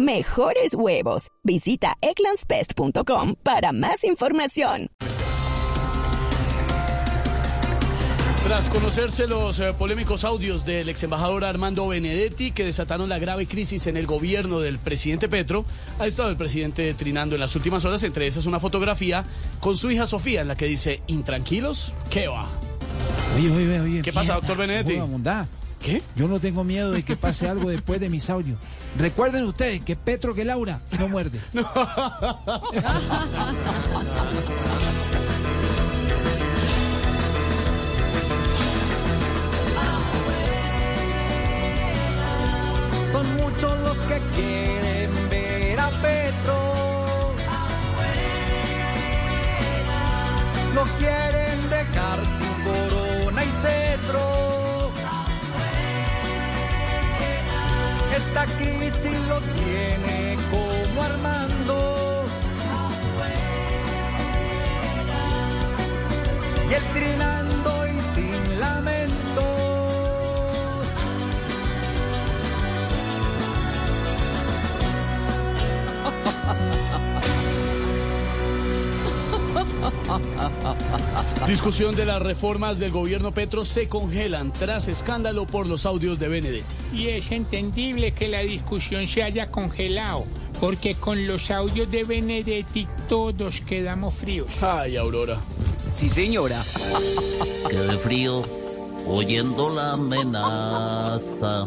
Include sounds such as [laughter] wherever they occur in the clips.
mejores huevos. Visita eclanspest.com para más información. Tras conocerse los eh, polémicos audios del ex embajador Armando Benedetti que desataron la grave crisis en el gobierno del presidente Petro, ha estado el presidente trinando en las últimas horas, entre esas una fotografía con su hija Sofía en la que dice, intranquilos, ¿qué va? Oye, oye, oye. ¿Qué pasa, doctor Benedetti? ¿Qué? Yo no tengo miedo de que pase algo después de mis audios. Recuerden ustedes que Petro que Laura no muerde. [laughs] Son muchos los que quieren ver a Petro. Lo quieren Esta crisis lo tiene como Armando. Discusión de las reformas del gobierno Petro se congelan tras escándalo por los audios de Benedetti. Y es entendible que la discusión se haya congelado, porque con los audios de Benedetti todos quedamos fríos. Ay, Aurora. Sí, señora. Quedé frío oyendo la amenaza.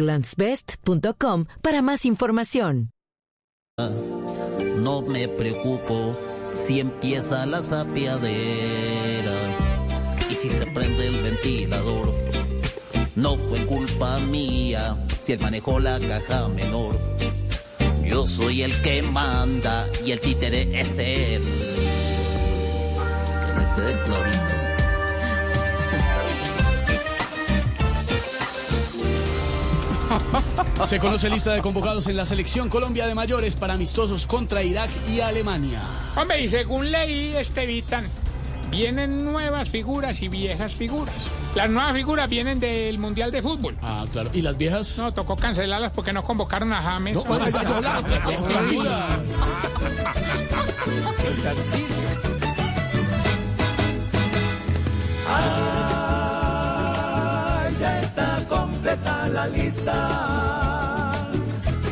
egglandsbest.com para más información. No me preocupo si empieza la sapiadera y si se prende el ventilador. No fue culpa mía si él manejó la caja menor. Yo soy el que manda y el títere es él. Me quedé clarito. Se conoce lista de convocados en la selección Colombia de mayores para amistosos contra Irak y Alemania. Hombre, y según leí, Estevitan, vienen nuevas figuras y viejas figuras. Las nuevas figuras vienen del Mundial de Fútbol. Ah, claro. ¿Y las viejas? No, tocó cancelarlas porque no convocaron a James. No, lista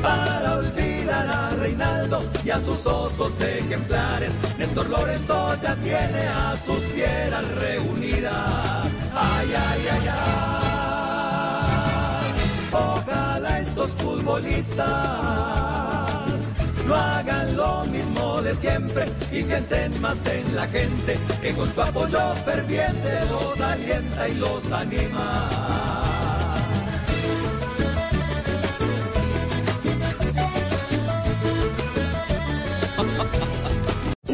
para olvidar a Reinaldo y a sus osos ejemplares. Néstor Lorenzo ya tiene a sus fieras reunidas. Ay, ay, ay, ay. Ojalá estos futbolistas no hagan lo mismo de siempre y piensen más en la gente que con su apoyo ferviente los alienta y los anima.